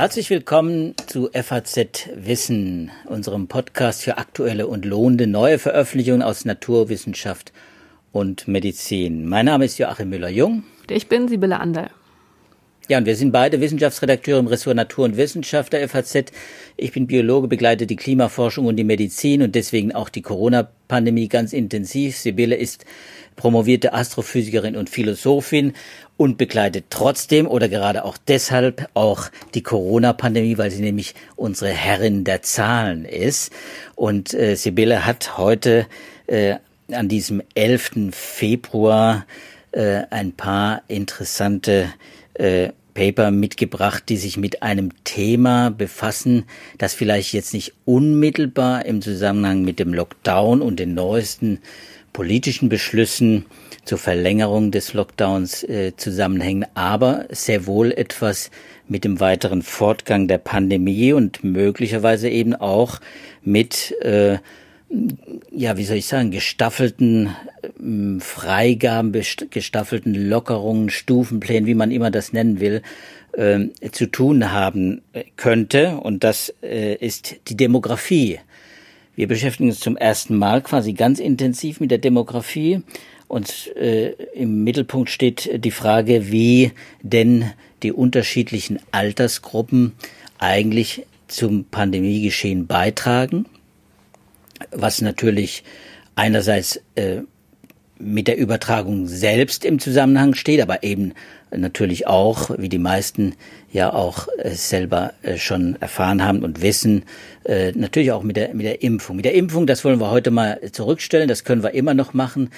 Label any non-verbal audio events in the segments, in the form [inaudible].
Herzlich willkommen zu FAZ Wissen, unserem Podcast für aktuelle und lohnende neue Veröffentlichungen aus Naturwissenschaft und Medizin. Mein Name ist Joachim Müller-Jung. Ich bin Sibylle Anderl. Ja, und wir sind beide Wissenschaftsredakteure im Ressort Natur und Wissenschaft der FAZ. Ich bin Biologe, begleite die Klimaforschung und die Medizin und deswegen auch die Corona-Pandemie ganz intensiv. Sibylle ist promovierte Astrophysikerin und Philosophin und begleitet trotzdem oder gerade auch deshalb auch die Corona-Pandemie, weil sie nämlich unsere Herrin der Zahlen ist. Und äh, Sibylle hat heute äh, an diesem 11. Februar äh, ein paar interessante äh, Paper mitgebracht, die sich mit einem Thema befassen, das vielleicht jetzt nicht unmittelbar im Zusammenhang mit dem Lockdown und den neuesten politischen Beschlüssen zur Verlängerung des Lockdowns äh, zusammenhängen, aber sehr wohl etwas mit dem weiteren Fortgang der Pandemie und möglicherweise eben auch mit äh, ja, wie soll ich sagen, gestaffelten ähm, Freigaben, gestaffelten Lockerungen, Stufenplänen, wie man immer das nennen will, äh, zu tun haben äh, könnte. Und das äh, ist die Demografie. Wir beschäftigen uns zum ersten Mal quasi ganz intensiv mit der Demografie. Und äh, im Mittelpunkt steht die Frage, wie denn die unterschiedlichen Altersgruppen eigentlich zum Pandemiegeschehen beitragen was natürlich einerseits äh, mit der Übertragung selbst im Zusammenhang steht, aber eben natürlich auch, wie die meisten ja auch äh, selber äh, schon erfahren haben und wissen, äh, natürlich auch mit der, mit der Impfung. Mit der Impfung, das wollen wir heute mal zurückstellen, das können wir immer noch machen.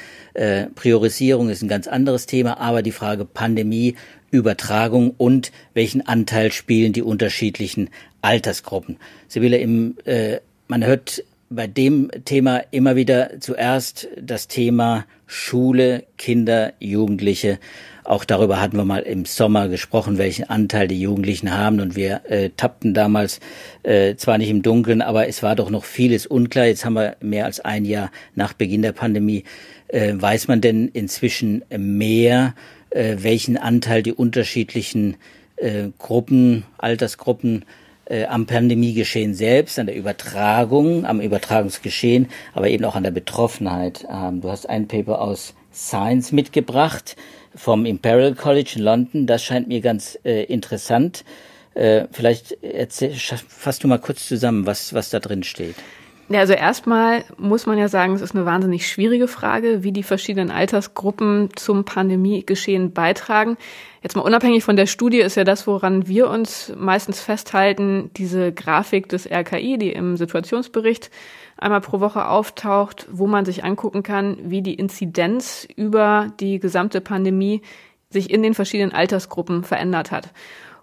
Priorisierung ist ein ganz anderes Thema, aber die Frage Pandemie, Übertragung und welchen Anteil spielen die unterschiedlichen Altersgruppen. Sibylle, im, äh, man hört bei dem Thema immer wieder zuerst das Thema Schule, Kinder, Jugendliche. Auch darüber hatten wir mal im Sommer gesprochen, welchen Anteil die Jugendlichen haben. Und wir äh, tappten damals äh, zwar nicht im Dunkeln, aber es war doch noch vieles unklar. Jetzt haben wir mehr als ein Jahr nach Beginn der Pandemie. Äh, weiß man denn inzwischen mehr, äh, welchen Anteil die unterschiedlichen äh, Gruppen, Altersgruppen äh, am Pandemiegeschehen selbst, an der Übertragung, am Übertragungsgeschehen, aber eben auch an der Betroffenheit haben. Du hast ein Paper aus Science mitgebracht vom Imperial College in London. Das scheint mir ganz äh, interessant. Äh, vielleicht erzähl, fasst du mal kurz zusammen, was, was da drin steht. Ja, also erstmal muss man ja sagen, es ist eine wahnsinnig schwierige Frage, wie die verschiedenen Altersgruppen zum Pandemiegeschehen beitragen. Jetzt mal unabhängig von der Studie ist ja das, woran wir uns meistens festhalten, diese Grafik des RKI, die im Situationsbericht einmal pro Woche auftaucht, wo man sich angucken kann, wie die Inzidenz über die gesamte Pandemie sich in den verschiedenen Altersgruppen verändert hat.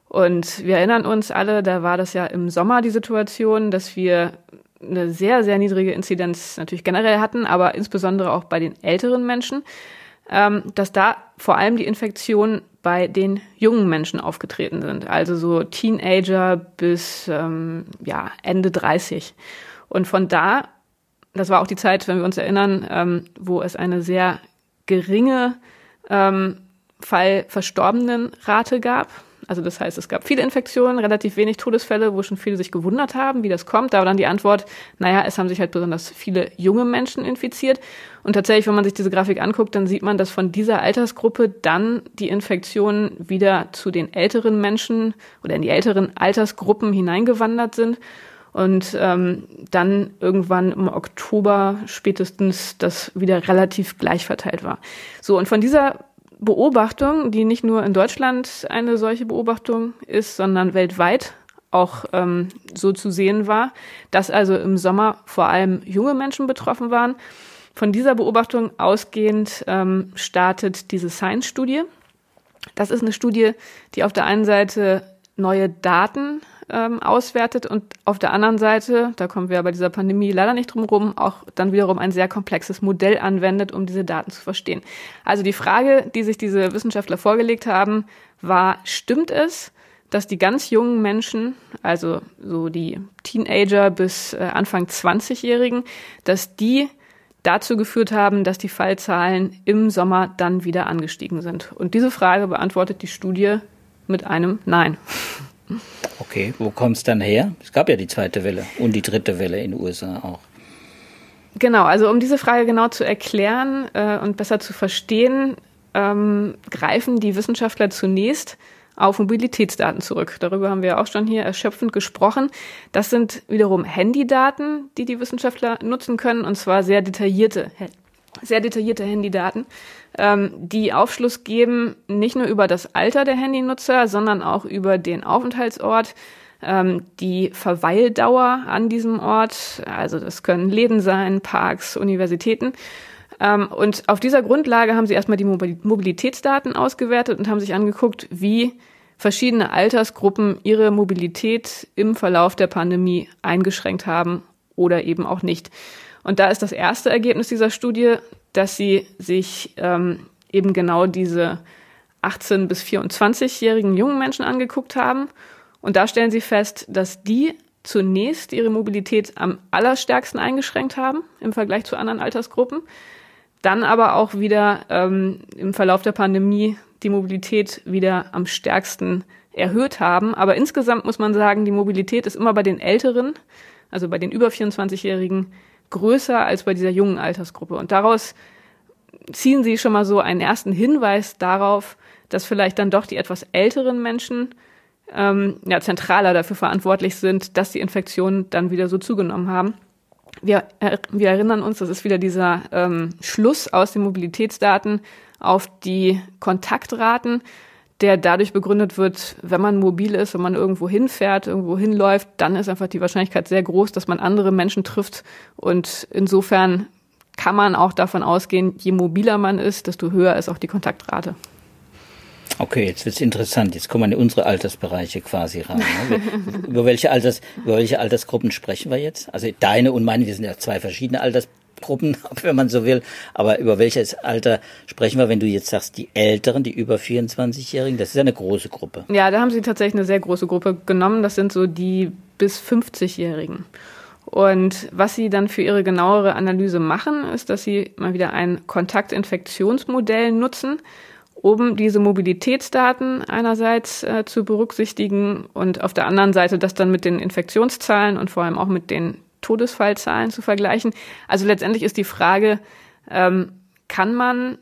Und wir erinnern uns alle, da war das ja im Sommer die Situation, dass wir eine sehr, sehr niedrige Inzidenz natürlich generell hatten, aber insbesondere auch bei den älteren Menschen, ähm, dass da vor allem die Infektionen bei den jungen Menschen aufgetreten sind, also so Teenager bis ähm, ja, Ende 30. Und von da, das war auch die Zeit, wenn wir uns erinnern, ähm, wo es eine sehr geringe ähm, Fall verstorbenen Rate gab. Also das heißt, es gab viele Infektionen, relativ wenig Todesfälle, wo schon viele sich gewundert haben, wie das kommt. Da war dann die Antwort, naja, es haben sich halt besonders viele junge Menschen infiziert. Und tatsächlich, wenn man sich diese Grafik anguckt, dann sieht man, dass von dieser Altersgruppe dann die Infektionen wieder zu den älteren Menschen oder in die älteren Altersgruppen hineingewandert sind und ähm, dann irgendwann im Oktober spätestens das wieder relativ gleich verteilt war. So, und von dieser Beobachtung, die nicht nur in Deutschland eine solche Beobachtung ist, sondern weltweit auch ähm, so zu sehen war, dass also im Sommer vor allem junge Menschen betroffen waren. Von dieser Beobachtung ausgehend ähm, startet diese Science-Studie. Das ist eine Studie, die auf der einen Seite neue Daten ähm, auswertet und auf der anderen Seite, da kommen wir bei dieser Pandemie leider nicht drum rum, auch dann wiederum ein sehr komplexes Modell anwendet, um diese Daten zu verstehen. Also die Frage, die sich diese Wissenschaftler vorgelegt haben, war, stimmt es, dass die ganz jungen Menschen, also so die Teenager bis äh, Anfang 20-Jährigen, dass die dazu geführt haben, dass die Fallzahlen im Sommer dann wieder angestiegen sind. Und diese Frage beantwortet die Studie mit einem Nein. Okay, wo kommt es dann her? Es gab ja die zweite Welle und die dritte Welle in den USA auch. Genau, also um diese Frage genau zu erklären äh, und besser zu verstehen, ähm, greifen die Wissenschaftler zunächst auf Mobilitätsdaten zurück. Darüber haben wir auch schon hier erschöpfend gesprochen. Das sind wiederum Handydaten, die die Wissenschaftler nutzen können, und zwar sehr detaillierte, sehr detaillierte Handydaten, ähm, die Aufschluss geben, nicht nur über das Alter der Handynutzer, sondern auch über den Aufenthaltsort, ähm, die Verweildauer an diesem Ort. Also das können Läden sein, Parks, Universitäten. Ähm, und auf dieser Grundlage haben sie erstmal die Mobilitätsdaten ausgewertet und haben sich angeguckt, wie verschiedene Altersgruppen ihre Mobilität im Verlauf der Pandemie eingeschränkt haben oder eben auch nicht. Und da ist das erste Ergebnis dieser Studie, dass sie sich ähm, eben genau diese 18 bis 24-jährigen jungen Menschen angeguckt haben. Und da stellen sie fest, dass die zunächst ihre Mobilität am allerstärksten eingeschränkt haben im Vergleich zu anderen Altersgruppen, dann aber auch wieder ähm, im Verlauf der Pandemie die Mobilität wieder am stärksten erhöht haben. Aber insgesamt muss man sagen, die Mobilität ist immer bei den Älteren, also bei den über 24-Jährigen, größer als bei dieser jungen Altersgruppe. Und daraus ziehen Sie schon mal so einen ersten Hinweis darauf, dass vielleicht dann doch die etwas älteren Menschen ähm, ja, zentraler dafür verantwortlich sind, dass die Infektionen dann wieder so zugenommen haben. Wir, wir erinnern uns, das ist wieder dieser ähm, Schluss aus den Mobilitätsdaten auf die Kontaktraten, der dadurch begründet wird, wenn man mobil ist, wenn man irgendwo hinfährt, irgendwo hinläuft, dann ist einfach die Wahrscheinlichkeit sehr groß, dass man andere Menschen trifft. Und insofern kann man auch davon ausgehen, je mobiler man ist, desto höher ist auch die Kontaktrate. Okay, jetzt wird's interessant. Jetzt kommen wir in unsere Altersbereiche quasi rein. Ne? [laughs] über, welche Alters, über welche Altersgruppen sprechen wir jetzt? Also deine und meine, wir sind ja zwei verschiedene Altersgruppen, [laughs] wenn man so will. Aber über welches Alter sprechen wir, wenn du jetzt sagst, die Älteren, die über 24-Jährigen? Das ist ja eine große Gruppe. Ja, da haben sie tatsächlich eine sehr große Gruppe genommen. Das sind so die bis 50-Jährigen. Und was sie dann für ihre genauere Analyse machen, ist, dass sie mal wieder ein Kontaktinfektionsmodell nutzen um diese Mobilitätsdaten einerseits äh, zu berücksichtigen und auf der anderen Seite das dann mit den Infektionszahlen und vor allem auch mit den Todesfallzahlen zu vergleichen. Also letztendlich ist die Frage, ähm, kann man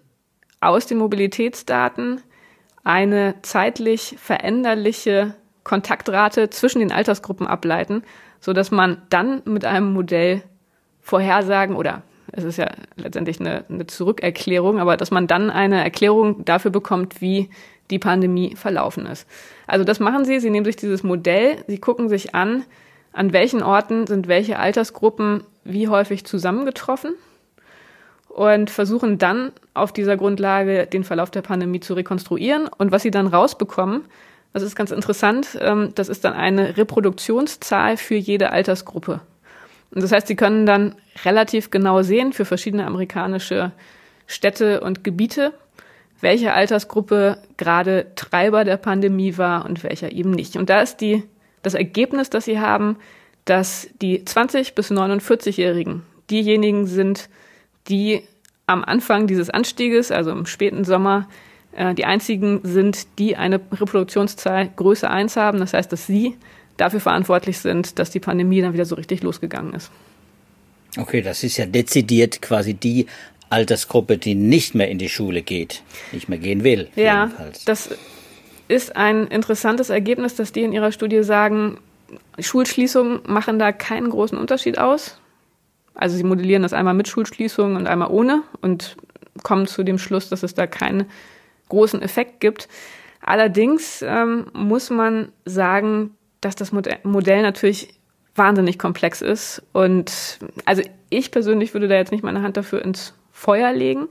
aus den Mobilitätsdaten eine zeitlich veränderliche Kontaktrate zwischen den Altersgruppen ableiten, so dass man dann mit einem Modell vorhersagen oder es ist ja letztendlich eine, eine Zurückerklärung, aber dass man dann eine Erklärung dafür bekommt, wie die Pandemie verlaufen ist. Also das machen sie, sie nehmen sich dieses Modell, sie gucken sich an, an welchen Orten sind welche Altersgruppen wie häufig zusammengetroffen und versuchen dann auf dieser Grundlage den Verlauf der Pandemie zu rekonstruieren. Und was sie dann rausbekommen, das ist ganz interessant, ähm, das ist dann eine Reproduktionszahl für jede Altersgruppe. Und das heißt, Sie können dann relativ genau sehen für verschiedene amerikanische Städte und Gebiete, welche Altersgruppe gerade Treiber der Pandemie war und welcher eben nicht. Und da ist die, das Ergebnis, das Sie haben, dass die 20 bis 49-Jährigen diejenigen sind, die am Anfang dieses Anstieges, also im späten Sommer, äh, die einzigen sind, die eine Reproduktionszahl Größe 1 haben. Das heißt, dass sie dafür verantwortlich sind, dass die Pandemie dann wieder so richtig losgegangen ist. Okay, das ist ja dezidiert quasi die Altersgruppe, die nicht mehr in die Schule geht, nicht mehr gehen will. Ja, jedenfalls. das ist ein interessantes Ergebnis, dass die in ihrer Studie sagen, Schulschließungen machen da keinen großen Unterschied aus. Also sie modellieren das einmal mit Schulschließungen und einmal ohne und kommen zu dem Schluss, dass es da keinen großen Effekt gibt. Allerdings ähm, muss man sagen, dass das Modell natürlich wahnsinnig komplex ist. Und also ich persönlich würde da jetzt nicht meine Hand dafür ins Feuer legen.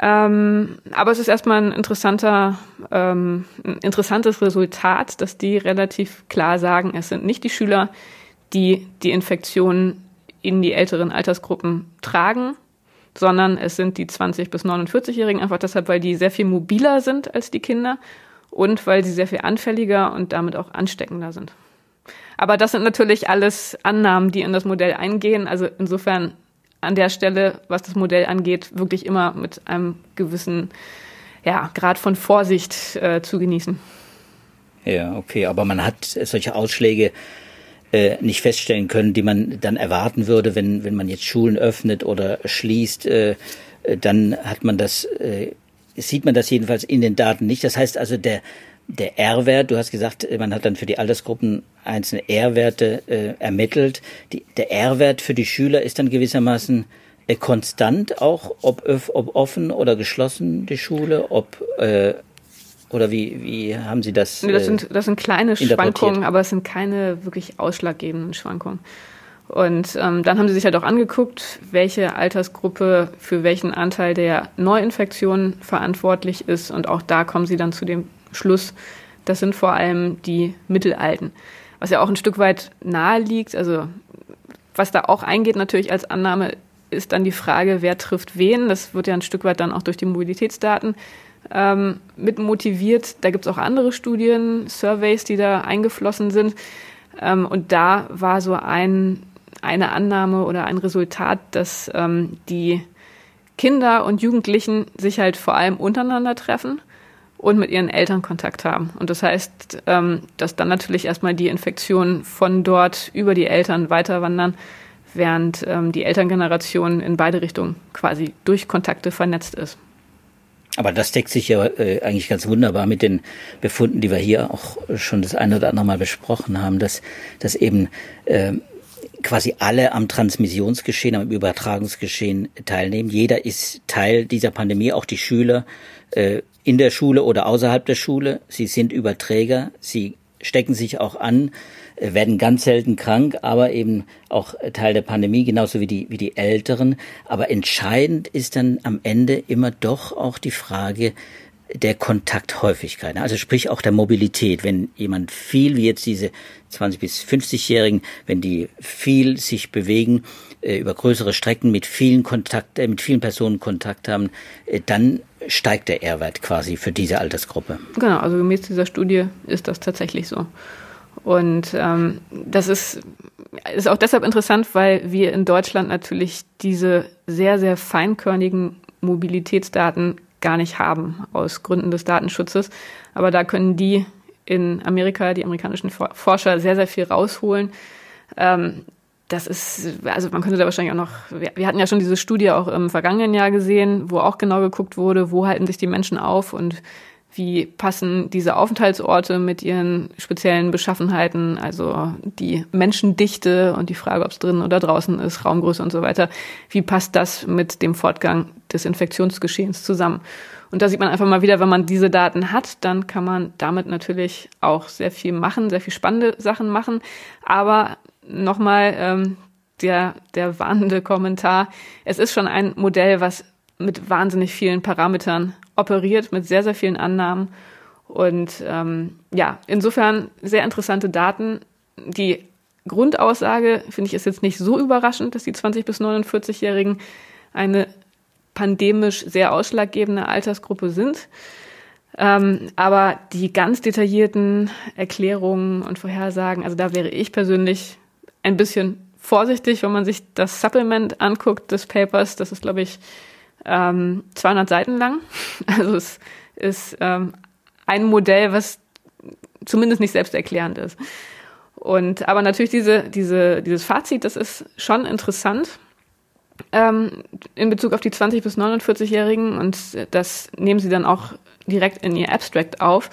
Ähm, aber es ist erstmal ein interessanter, ähm, ein interessantes Resultat, dass die relativ klar sagen, es sind nicht die Schüler, die die Infektionen in die älteren Altersgruppen tragen, sondern es sind die 20 bis 49-Jährigen, einfach deshalb, weil die sehr viel mobiler sind als die Kinder und weil sie sehr viel anfälliger und damit auch ansteckender sind. Aber das sind natürlich alles Annahmen, die in das Modell eingehen. Also insofern an der Stelle, was das Modell angeht, wirklich immer mit einem gewissen ja, Grad von Vorsicht äh, zu genießen. Ja, okay, aber man hat solche Ausschläge äh, nicht feststellen können, die man dann erwarten würde, wenn, wenn man jetzt Schulen öffnet oder schließt, äh, dann hat man das, äh, sieht man das jedenfalls in den Daten nicht. Das heißt also, der, der R-Wert, du hast gesagt, man hat dann für die Altersgruppen einzelne R-Werte äh, ermittelt. Die, der R-Wert für die Schüler ist dann gewissermaßen äh, konstant auch, ob, ob offen oder geschlossen die Schule, ob äh, oder wie, wie haben Sie das? Nee, das, äh, sind, das sind kleine Schwankungen, aber es sind keine wirklich ausschlaggebenden Schwankungen. Und ähm, dann haben sie sich halt auch angeguckt, welche Altersgruppe für welchen Anteil der Neuinfektionen verantwortlich ist. Und auch da kommen sie dann zu dem Schluss, das sind vor allem die Mittelalten. Was ja auch ein Stück weit nahe liegt, also was da auch eingeht natürlich als Annahme, ist dann die Frage, wer trifft wen. Das wird ja ein Stück weit dann auch durch die Mobilitätsdaten ähm, mit motiviert. Da gibt es auch andere Studien, Surveys, die da eingeflossen sind. Ähm, und da war so ein, eine Annahme oder ein Resultat, dass ähm, die Kinder und Jugendlichen sich halt vor allem untereinander treffen und mit ihren Eltern Kontakt haben. Und das heißt, ähm, dass dann natürlich erstmal die Infektionen von dort über die Eltern weiterwandern, während ähm, die Elterngeneration in beide Richtungen quasi durch Kontakte vernetzt ist. Aber das deckt sich ja äh, eigentlich ganz wunderbar mit den Befunden, die wir hier auch schon das eine oder andere Mal besprochen haben, dass, dass eben äh, quasi alle am Transmissionsgeschehen, am Übertragungsgeschehen teilnehmen. Jeder ist Teil dieser Pandemie, auch die Schüler äh, in der Schule oder außerhalb der Schule. Sie sind Überträger, sie stecken sich auch an äh, werden ganz selten krank, aber eben auch Teil der Pandemie, genauso wie die, wie die Älteren. Aber entscheidend ist dann am Ende immer doch auch die Frage, der Kontakthäufigkeit, also sprich auch der Mobilität. Wenn jemand viel, wie jetzt diese 20 bis 50-Jährigen, wenn die viel sich bewegen, äh, über größere Strecken mit vielen Kontakt, äh, mit vielen Personen Kontakt haben, äh, dann steigt der R-Wert quasi für diese Altersgruppe. Genau, also gemäß dieser Studie ist das tatsächlich so. Und ähm, das ist, ist auch deshalb interessant, weil wir in Deutschland natürlich diese sehr, sehr feinkörnigen Mobilitätsdaten gar nicht haben, aus Gründen des Datenschutzes. Aber da können die in Amerika, die amerikanischen Forscher, sehr, sehr viel rausholen. Ähm, das ist, also man könnte da wahrscheinlich auch noch, wir, wir, hatten ja schon diese Studie auch im vergangenen Jahr gesehen, wo auch genau geguckt wurde, wo halten sich die Menschen auf und wie passen diese Aufenthaltsorte mit ihren speziellen Beschaffenheiten, also die Menschendichte und die Frage, ob es drinnen oder draußen ist, Raumgröße und so weiter, wie passt das mit dem Fortgang des Infektionsgeschehens zusammen? Und da sieht man einfach mal wieder, wenn man diese Daten hat, dann kann man damit natürlich auch sehr viel machen, sehr viel spannende Sachen machen. Aber nochmal ähm, der, der warnende Kommentar, es ist schon ein Modell, was mit wahnsinnig vielen Parametern operiert, mit sehr, sehr vielen Annahmen. Und ähm, ja, insofern sehr interessante Daten. Die Grundaussage, finde ich, ist jetzt nicht so überraschend, dass die 20- bis 49-Jährigen eine pandemisch sehr ausschlaggebende Altersgruppe sind. Ähm, aber die ganz detaillierten Erklärungen und Vorhersagen, also da wäre ich persönlich ein bisschen vorsichtig, wenn man sich das Supplement anguckt des Papers. Das ist, glaube ich, ähm, 200 Seiten lang. [laughs] Also es ist ähm, ein Modell, was zumindest nicht selbsterklärend ist. Und aber natürlich diese, diese, dieses Fazit, das ist schon interessant ähm, in Bezug auf die 20 bis 49-Jährigen und das nehmen sie dann auch direkt in ihr Abstract auf,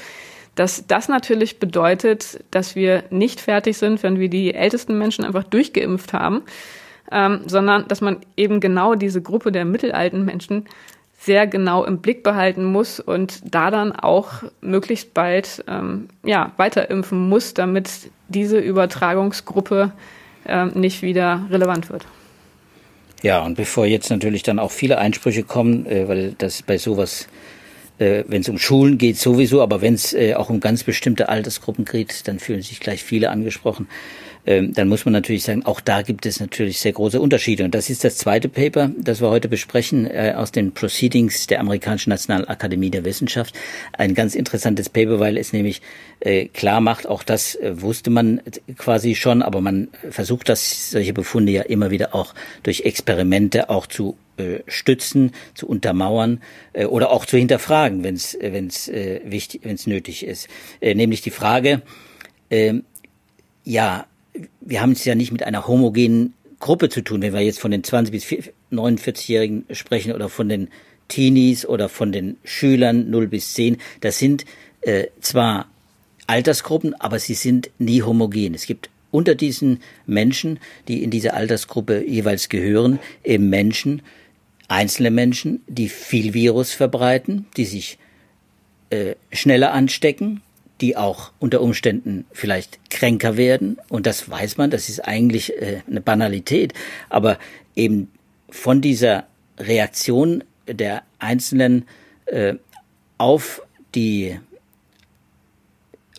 dass das natürlich bedeutet, dass wir nicht fertig sind, wenn wir die ältesten Menschen einfach durchgeimpft haben, ähm, sondern dass man eben genau diese Gruppe der mittelalten Menschen sehr genau im Blick behalten muss und da dann auch möglichst bald ähm, ja, weiterimpfen muss, damit diese Übertragungsgruppe ähm, nicht wieder relevant wird. Ja, und bevor jetzt natürlich dann auch viele Einsprüche kommen, äh, weil das bei sowas, äh, wenn es um Schulen geht sowieso, aber wenn es äh, auch um ganz bestimmte Altersgruppen geht, dann fühlen sich gleich viele angesprochen. Ähm, dann muss man natürlich sagen, auch da gibt es natürlich sehr große Unterschiede. Und das ist das zweite Paper, das wir heute besprechen, äh, aus den Proceedings der Amerikanischen Nationalakademie der Wissenschaft. Ein ganz interessantes Paper, weil es nämlich äh, klar macht, auch das äh, wusste man quasi schon, aber man versucht das, solche Befunde ja immer wieder auch durch Experimente auch zu stützen, zu untermauern oder auch zu hinterfragen, wenn es wenn es wichtig, wenn es nötig ist. Nämlich die Frage, äh, ja, wir haben es ja nicht mit einer homogenen Gruppe zu tun, wenn wir jetzt von den 20 bis 49-Jährigen sprechen oder von den Teenies oder von den Schülern 0 bis 10. Das sind äh, zwar Altersgruppen, aber sie sind nie homogen. Es gibt unter diesen Menschen, die in diese Altersgruppe jeweils gehören, eben Menschen, einzelne Menschen, die viel Virus verbreiten, die sich äh, schneller anstecken, die auch unter Umständen vielleicht kränker werden. Und das weiß man, das ist eigentlich äh, eine Banalität. Aber eben von dieser Reaktion der Einzelnen äh, auf die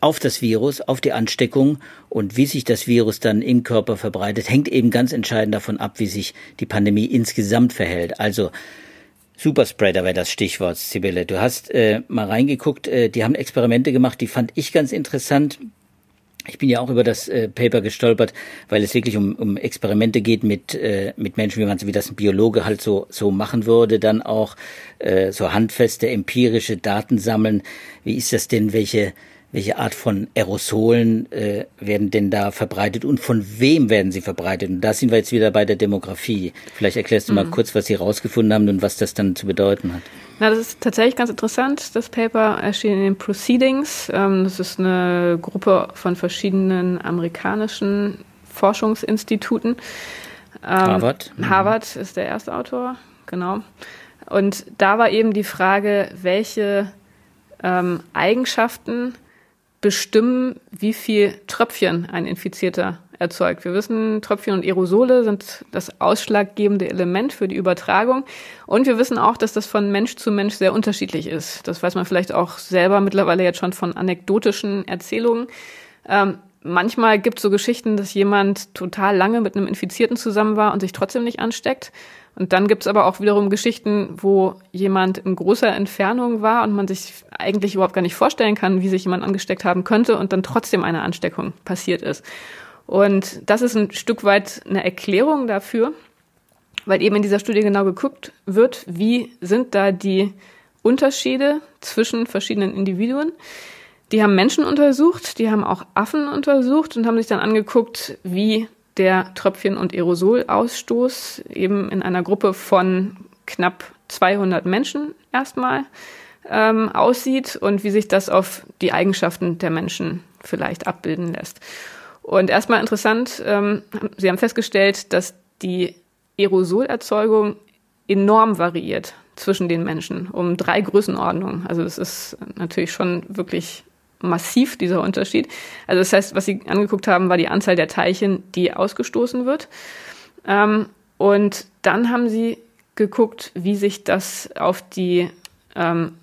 auf das Virus, auf die Ansteckung und wie sich das Virus dann im Körper verbreitet, hängt eben ganz entscheidend davon ab, wie sich die Pandemie insgesamt verhält. Also Superspreader wäre das Stichwort, Sibylle. Du hast äh, mal reingeguckt, äh, die haben Experimente gemacht, die fand ich ganz interessant. Ich bin ja auch über das äh, Paper gestolpert, weil es wirklich um, um Experimente geht mit, äh, mit Menschen, wie man wie das ein Biologe halt so, so machen würde, dann auch äh, so handfeste empirische Daten sammeln. Wie ist das denn? Welche welche Art von Aerosolen äh, werden denn da verbreitet und von wem werden sie verbreitet? Und da sind wir jetzt wieder bei der Demografie. Vielleicht erklärst du mhm. mal kurz, was Sie herausgefunden haben und was das dann zu bedeuten hat. Na, das ist tatsächlich ganz interessant. Das Paper erschien in den Proceedings. Ähm, das ist eine Gruppe von verschiedenen amerikanischen Forschungsinstituten. Ähm, Harvard. Mhm. Harvard ist der erste Autor, genau. Und da war eben die Frage, welche ähm, Eigenschaften bestimmen, wie viel Tröpfchen ein Infizierter erzeugt. Wir wissen, Tröpfchen und Aerosole sind das ausschlaggebende Element für die Übertragung. Und wir wissen auch, dass das von Mensch zu Mensch sehr unterschiedlich ist. Das weiß man vielleicht auch selber mittlerweile jetzt schon von anekdotischen Erzählungen. Ähm, manchmal gibt es so Geschichten, dass jemand total lange mit einem Infizierten zusammen war und sich trotzdem nicht ansteckt. Und dann gibt's aber auch wiederum Geschichten, wo jemand in großer Entfernung war und man sich eigentlich überhaupt gar nicht vorstellen kann, wie sich jemand angesteckt haben könnte und dann trotzdem eine Ansteckung passiert ist. Und das ist ein Stück weit eine Erklärung dafür, weil eben in dieser Studie genau geguckt wird, wie sind da die Unterschiede zwischen verschiedenen Individuen. Die haben Menschen untersucht, die haben auch Affen untersucht und haben sich dann angeguckt, wie der Tröpfchen- und Aerosolausstoß eben in einer Gruppe von knapp 200 Menschen erstmal ähm, aussieht und wie sich das auf die Eigenschaften der Menschen vielleicht abbilden lässt. Und erstmal interessant, ähm, Sie haben festgestellt, dass die Aerosolerzeugung enorm variiert zwischen den Menschen um drei Größenordnungen. Also das ist natürlich schon wirklich massiv, dieser Unterschied. Also das heißt, was sie angeguckt haben, war die Anzahl der Teilchen, die ausgestoßen wird. Ähm, und dann haben sie geguckt, wie sich das auf die ähm,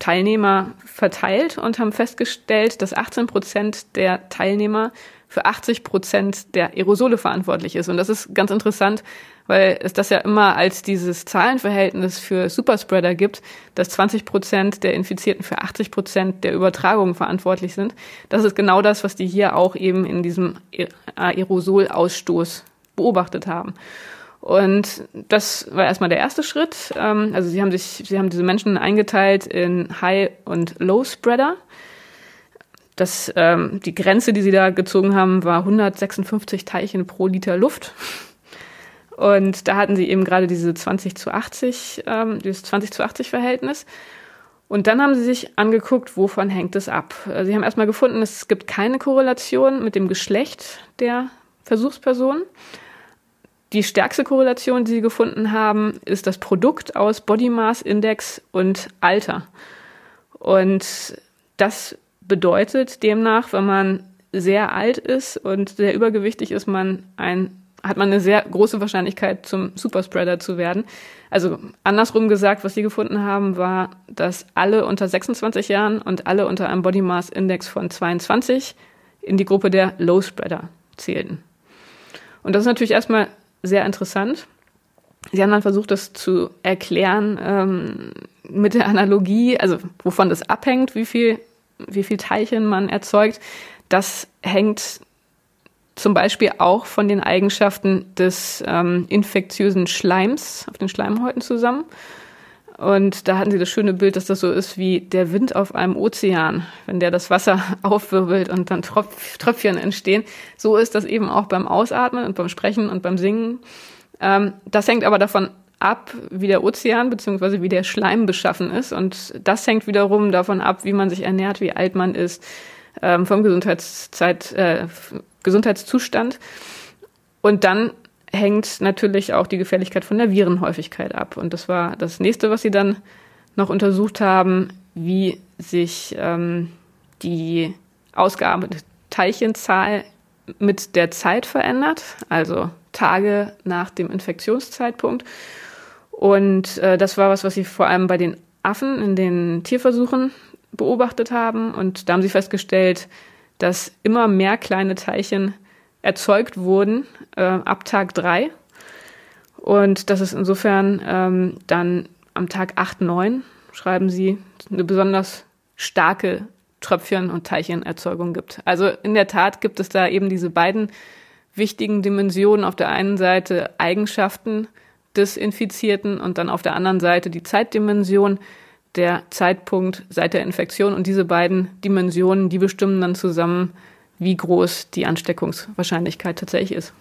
Teilnehmer verteilt und haben festgestellt, dass 18 Prozent der Teilnehmer für 80 Prozent der Aerosole verantwortlich ist. Und das ist ganz interessant, weil es das ja immer als dieses Zahlenverhältnis für Superspreader gibt, dass 20 Prozent der Infizierten für 80 Prozent der Übertragung verantwortlich sind. Das ist genau das, was die hier auch eben in diesem Aerosolausstoß beobachtet haben. Und das war erstmal der erste Schritt. Ähm, also sie haben sich, sie haben diese Menschen eingeteilt in High- und Low-Spreader. Das, ähm, die Grenze, die sie da gezogen haben, war 156 Teilchen pro Liter Luft. Und da hatten sie eben gerade diese 20 zu 80, ähm, dieses 20 zu 80 Verhältnis. Und dann haben sie sich angeguckt, wovon hängt es ab. Sie haben erstmal gefunden, es gibt keine Korrelation mit dem Geschlecht der Versuchsperson. Die stärkste Korrelation, die sie gefunden haben, ist das Produkt aus Body Mass Index und Alter. Und das bedeutet demnach, wenn man sehr alt ist und sehr übergewichtig ist, man ein hat man eine sehr große Wahrscheinlichkeit, zum Superspreader zu werden. Also andersrum gesagt, was sie gefunden haben, war, dass alle unter 26 Jahren und alle unter einem Body Mass Index von 22 in die Gruppe der Low Spreader zählten. Und das ist natürlich erstmal sehr interessant. Sie haben dann versucht, das zu erklären ähm, mit der Analogie, also wovon das abhängt, wie viel, wie viel Teilchen man erzeugt. Das hängt zum Beispiel auch von den Eigenschaften des ähm, infektiösen Schleims auf den Schleimhäuten zusammen. Und da hatten sie das schöne Bild, dass das so ist wie der Wind auf einem Ozean, wenn der das Wasser [laughs] aufwirbelt und dann Tropf, Tröpfchen entstehen. So ist das eben auch beim Ausatmen und beim Sprechen und beim Singen. Ähm, das hängt aber davon ab, wie der Ozean bzw. wie der Schleim beschaffen ist. Und das hängt wiederum davon ab, wie man sich ernährt, wie alt man ist, ähm, vom Gesundheitszeit, äh, Gesundheitszustand. Und dann hängt natürlich auch die Gefährlichkeit von der Virenhäufigkeit ab. Und das war das nächste, was sie dann noch untersucht haben, wie sich ähm, die ausgearbeitete Teilchenzahl mit der Zeit verändert, also Tage nach dem Infektionszeitpunkt. Und äh, das war was, was sie vor allem bei den Affen in den Tierversuchen beobachtet haben. Und da haben sie festgestellt, dass immer mehr kleine Teilchen erzeugt wurden äh, ab Tag drei Und das ist insofern ähm, dann am Tag 8, 9, schreiben sie, eine besonders starke Tröpfchen- und Teilchenerzeugung gibt. Also in der Tat gibt es da eben diese beiden wichtigen Dimensionen. Auf der einen Seite Eigenschaften des Infizierten und dann auf der anderen Seite die Zeitdimension, der Zeitpunkt seit der Infektion. Und diese beiden Dimensionen, die bestimmen dann zusammen, wie groß die Ansteckungswahrscheinlichkeit tatsächlich ist.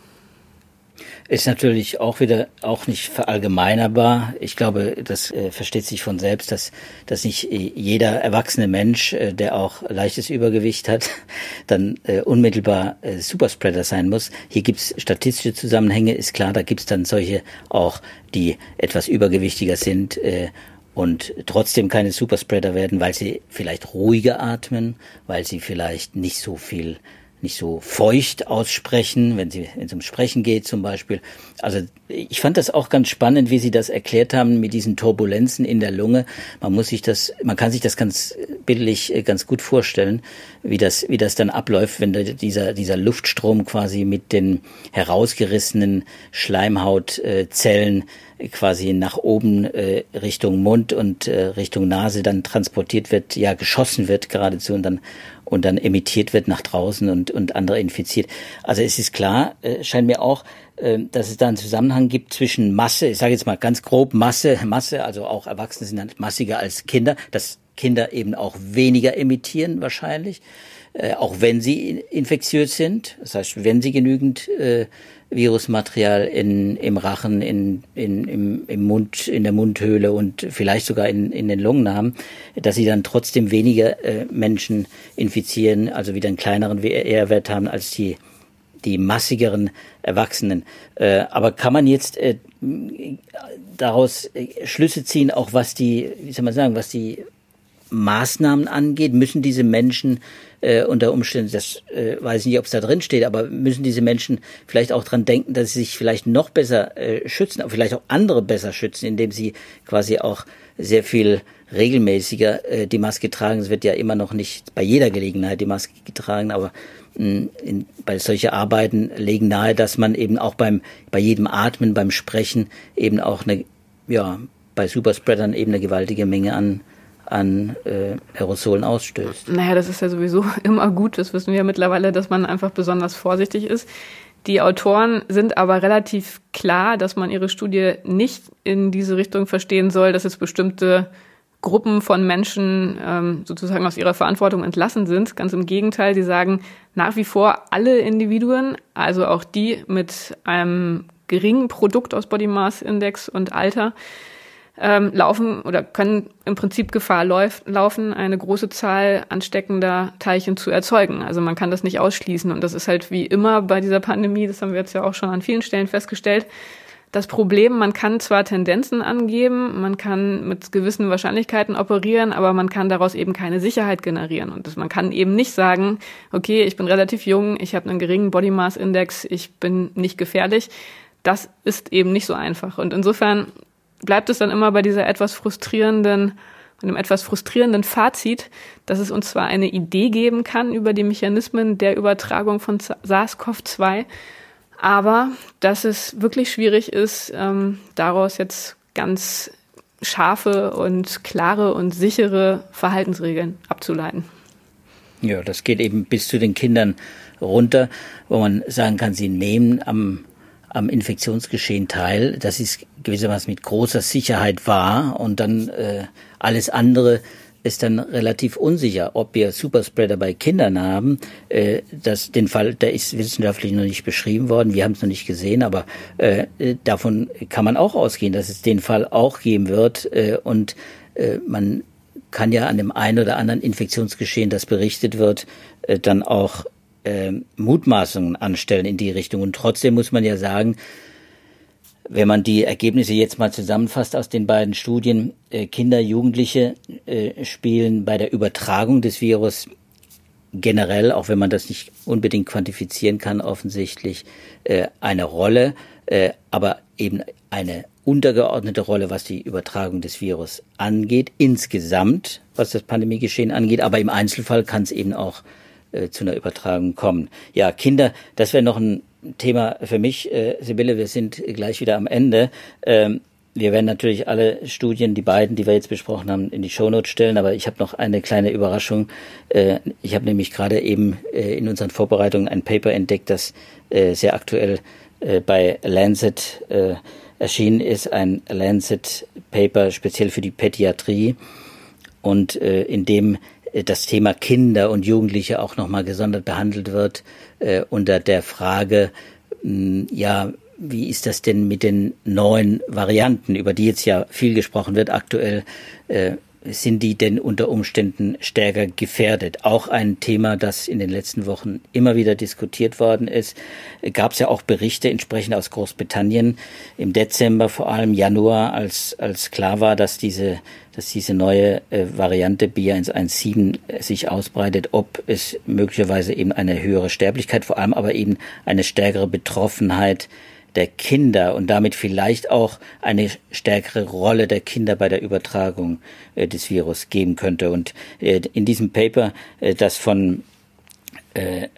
Ist natürlich auch wieder auch nicht verallgemeinerbar. Ich glaube, das äh, versteht sich von selbst, dass, dass nicht jeder erwachsene Mensch, äh, der auch leichtes Übergewicht hat, [laughs] dann äh, unmittelbar äh, Superspreader sein muss. Hier gibt's statistische Zusammenhänge, ist klar, da gibt's dann solche auch, die etwas übergewichtiger sind äh, und trotzdem keine Superspreader werden, weil sie vielleicht ruhiger atmen, weil sie vielleicht nicht so viel, nicht so feucht aussprechen, wenn sie wenn es ums Sprechen geht zum Beispiel. Also ich fand das auch ganz spannend, wie Sie das erklärt haben mit diesen Turbulenzen in der Lunge. Man muss sich das, man kann sich das ganz bildlich äh, ganz gut vorstellen, wie das, wie das dann abläuft, wenn dieser, dieser Luftstrom quasi mit den herausgerissenen Schleimhautzellen quasi nach oben äh, Richtung Mund und äh, Richtung Nase dann transportiert wird, ja geschossen wird geradezu und dann und dann emittiert wird nach draußen und und andere infiziert. Also es ist klar, äh, scheint mir auch, äh, dass es da einen Zusammenhang gibt zwischen Masse, ich sage jetzt mal ganz grob Masse, Masse, also auch Erwachsene sind dann massiger als Kinder, dass Kinder eben auch weniger emittieren wahrscheinlich, äh, auch wenn sie infektiös sind. Das heißt, wenn sie genügend äh, Virusmaterial in, im Rachen, in, in, im, im Mund, in der Mundhöhle und vielleicht sogar in, in den Lungen haben, dass sie dann trotzdem weniger äh, Menschen infizieren, also wieder einen kleineren WR-Wert haben als die, die massigeren Erwachsenen. Äh, aber kann man jetzt äh, daraus äh, Schlüsse ziehen, auch was die, wie soll man sagen, was die Maßnahmen angeht, müssen diese Menschen äh, unter Umständen, das äh, weiß ich nicht, ob es da drin steht, aber müssen diese Menschen vielleicht auch dran denken, dass sie sich vielleicht noch besser äh, schützen, vielleicht auch andere besser schützen, indem sie quasi auch sehr viel regelmäßiger äh, die Maske tragen. Es wird ja immer noch nicht bei jeder Gelegenheit die Maske getragen, aber mh, in, bei solchen Arbeiten legen nahe, dass man eben auch beim bei jedem Atmen, beim Sprechen eben auch eine ja bei Superspreadern eben eine gewaltige Menge an an äh, Aerosolen ausstößt. Naja, das ist ja sowieso [laughs] immer gut. Das wissen wir ja mittlerweile, dass man einfach besonders vorsichtig ist. Die Autoren sind aber relativ klar, dass man ihre Studie nicht in diese Richtung verstehen soll, dass es bestimmte Gruppen von Menschen ähm, sozusagen aus ihrer Verantwortung entlassen sind. Ganz im Gegenteil, sie sagen nach wie vor alle Individuen, also auch die mit einem geringen Produkt aus Body Mass Index und Alter, ähm, laufen oder können im Prinzip Gefahr lauf, laufen, eine große Zahl ansteckender Teilchen zu erzeugen. Also man kann das nicht ausschließen. Und das ist halt wie immer bei dieser Pandemie, das haben wir jetzt ja auch schon an vielen Stellen festgestellt, das Problem, man kann zwar Tendenzen angeben, man kann mit gewissen Wahrscheinlichkeiten operieren, aber man kann daraus eben keine Sicherheit generieren. Und das, man kann eben nicht sagen, okay, ich bin relativ jung, ich habe einen geringen Body Mass Index, ich bin nicht gefährlich. Das ist eben nicht so einfach. Und insofern bleibt es dann immer bei dieser etwas frustrierenden dem etwas frustrierenden Fazit, dass es uns zwar eine Idee geben kann über die Mechanismen der Übertragung von SARS-CoV-2, aber dass es wirklich schwierig ist, ähm, daraus jetzt ganz scharfe und klare und sichere Verhaltensregeln abzuleiten. Ja, das geht eben bis zu den Kindern runter, wo man sagen kann, sie nehmen am, am Infektionsgeschehen teil. Das ist gewissermaßen mit großer Sicherheit wahr und dann äh, alles andere ist dann relativ unsicher, ob wir Superspreader bei Kindern haben. Äh, das, den Fall, der ist wissenschaftlich noch nicht beschrieben worden. Wir haben es noch nicht gesehen, aber äh, davon kann man auch ausgehen, dass es den Fall auch geben wird. Äh, und äh, man kann ja an dem einen oder anderen Infektionsgeschehen, das berichtet wird, äh, dann auch äh, Mutmaßungen anstellen in die Richtung. Und trotzdem muss man ja sagen, wenn man die Ergebnisse jetzt mal zusammenfasst aus den beiden Studien, äh, Kinder, Jugendliche äh, spielen bei der Übertragung des Virus generell, auch wenn man das nicht unbedingt quantifizieren kann, offensichtlich äh, eine Rolle, äh, aber eben eine untergeordnete Rolle, was die Übertragung des Virus angeht, insgesamt, was das Pandemiegeschehen angeht, aber im Einzelfall kann es eben auch äh, zu einer Übertragung kommen. Ja, Kinder, das wäre noch ein Thema für mich, äh, Sibylle, wir sind gleich wieder am Ende. Ähm, wir werden natürlich alle Studien, die beiden, die wir jetzt besprochen haben, in die Shownotes stellen, aber ich habe noch eine kleine Überraschung. Äh, ich habe nämlich gerade eben äh, in unseren Vorbereitungen ein Paper entdeckt, das äh, sehr aktuell äh, bei Lancet äh, erschienen ist, ein Lancet Paper speziell für die Pädiatrie und äh, in dem das Thema Kinder und Jugendliche auch nochmal gesondert behandelt wird äh, unter der Frage, mh, ja, wie ist das denn mit den neuen Varianten, über die jetzt ja viel gesprochen wird aktuell? Äh, sind die denn unter Umständen stärker gefährdet? Auch ein Thema, das in den letzten Wochen immer wieder diskutiert worden ist. Gab es ja auch Berichte entsprechend aus Großbritannien im Dezember, vor allem Januar, als, als klar war, dass diese, dass diese neue äh, Variante B117 sich ausbreitet, ob es möglicherweise eben eine höhere Sterblichkeit, vor allem aber eben eine stärkere Betroffenheit der Kinder und damit vielleicht auch eine stärkere Rolle der Kinder bei der Übertragung äh, des Virus geben könnte. Und äh, in diesem Paper, äh, das von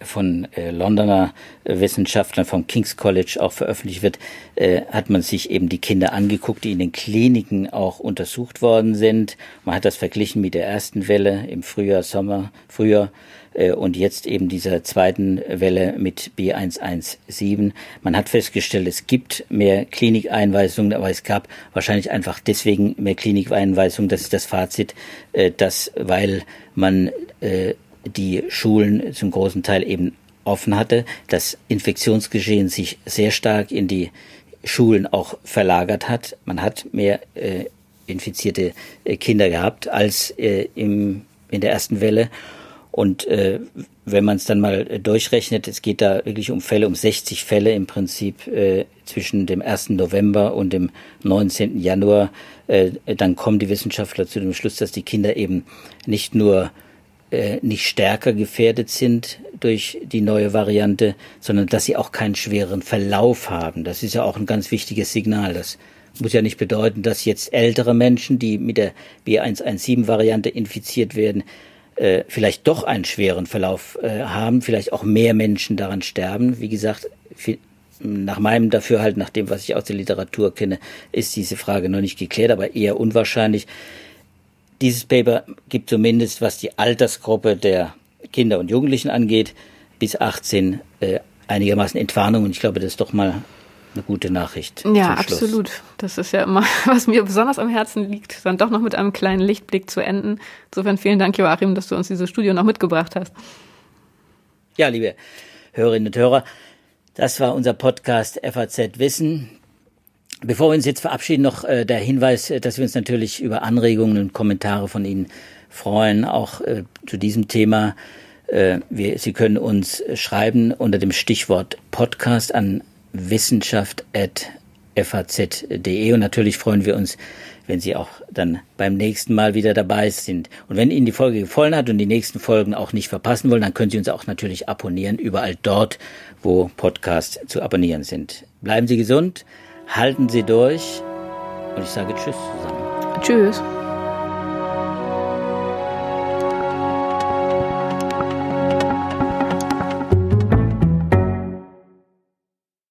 von äh, Londoner Wissenschaftlern vom King's College auch veröffentlicht wird, äh, hat man sich eben die Kinder angeguckt, die in den Kliniken auch untersucht worden sind. Man hat das verglichen mit der ersten Welle im Frühjahr, Sommer, Frühjahr äh, und jetzt eben dieser zweiten Welle mit B117. Man hat festgestellt, es gibt mehr Klinikeinweisungen, aber es gab wahrscheinlich einfach deswegen mehr Klinikeinweisungen. Das ist das Fazit, äh, dass weil man äh, die Schulen zum großen Teil eben offen hatte, das Infektionsgeschehen sich sehr stark in die Schulen auch verlagert hat. Man hat mehr äh, infizierte äh, Kinder gehabt als äh, im, in der ersten Welle. Und äh, wenn man es dann mal äh, durchrechnet, es geht da wirklich um Fälle, um 60 Fälle im Prinzip äh, zwischen dem 1. November und dem 19. Januar, äh, dann kommen die Wissenschaftler zu dem Schluss, dass die Kinder eben nicht nur äh, nicht stärker gefährdet sind durch die neue Variante, sondern dass sie auch keinen schweren Verlauf haben. Das ist ja auch ein ganz wichtiges Signal. Das muss ja nicht bedeuten, dass jetzt ältere Menschen, die mit der B117-Variante infiziert werden, äh, vielleicht doch einen schweren Verlauf äh, haben, vielleicht auch mehr Menschen daran sterben. Wie gesagt, nach meinem Dafürhalten, nach dem, was ich aus der Literatur kenne, ist diese Frage noch nicht geklärt, aber eher unwahrscheinlich. Dieses Paper gibt zumindest, was die Altersgruppe der Kinder und Jugendlichen angeht, bis 18 äh, einigermaßen Entwarnung. Und ich glaube, das ist doch mal eine gute Nachricht. Ja, absolut. Das ist ja immer, [laughs] was mir besonders am Herzen liegt, dann doch noch mit einem kleinen Lichtblick zu enden. Insofern vielen Dank, Joachim, dass du uns dieses Studio noch mitgebracht hast. Ja, liebe Hörerinnen und Hörer, das war unser Podcast FAZ Wissen. Bevor wir uns jetzt verabschieden, noch äh, der Hinweis, äh, dass wir uns natürlich über Anregungen und Kommentare von Ihnen freuen, auch äh, zu diesem Thema. Äh, wir, Sie können uns schreiben unter dem Stichwort Podcast an wissenschaft.faz.de und natürlich freuen wir uns, wenn Sie auch dann beim nächsten Mal wieder dabei sind. Und wenn Ihnen die Folge gefallen hat und die nächsten Folgen auch nicht verpassen wollen, dann können Sie uns auch natürlich abonnieren, überall dort, wo Podcasts zu abonnieren sind. Bleiben Sie gesund halten Sie durch und ich sage Tschüss zusammen. Tschüss.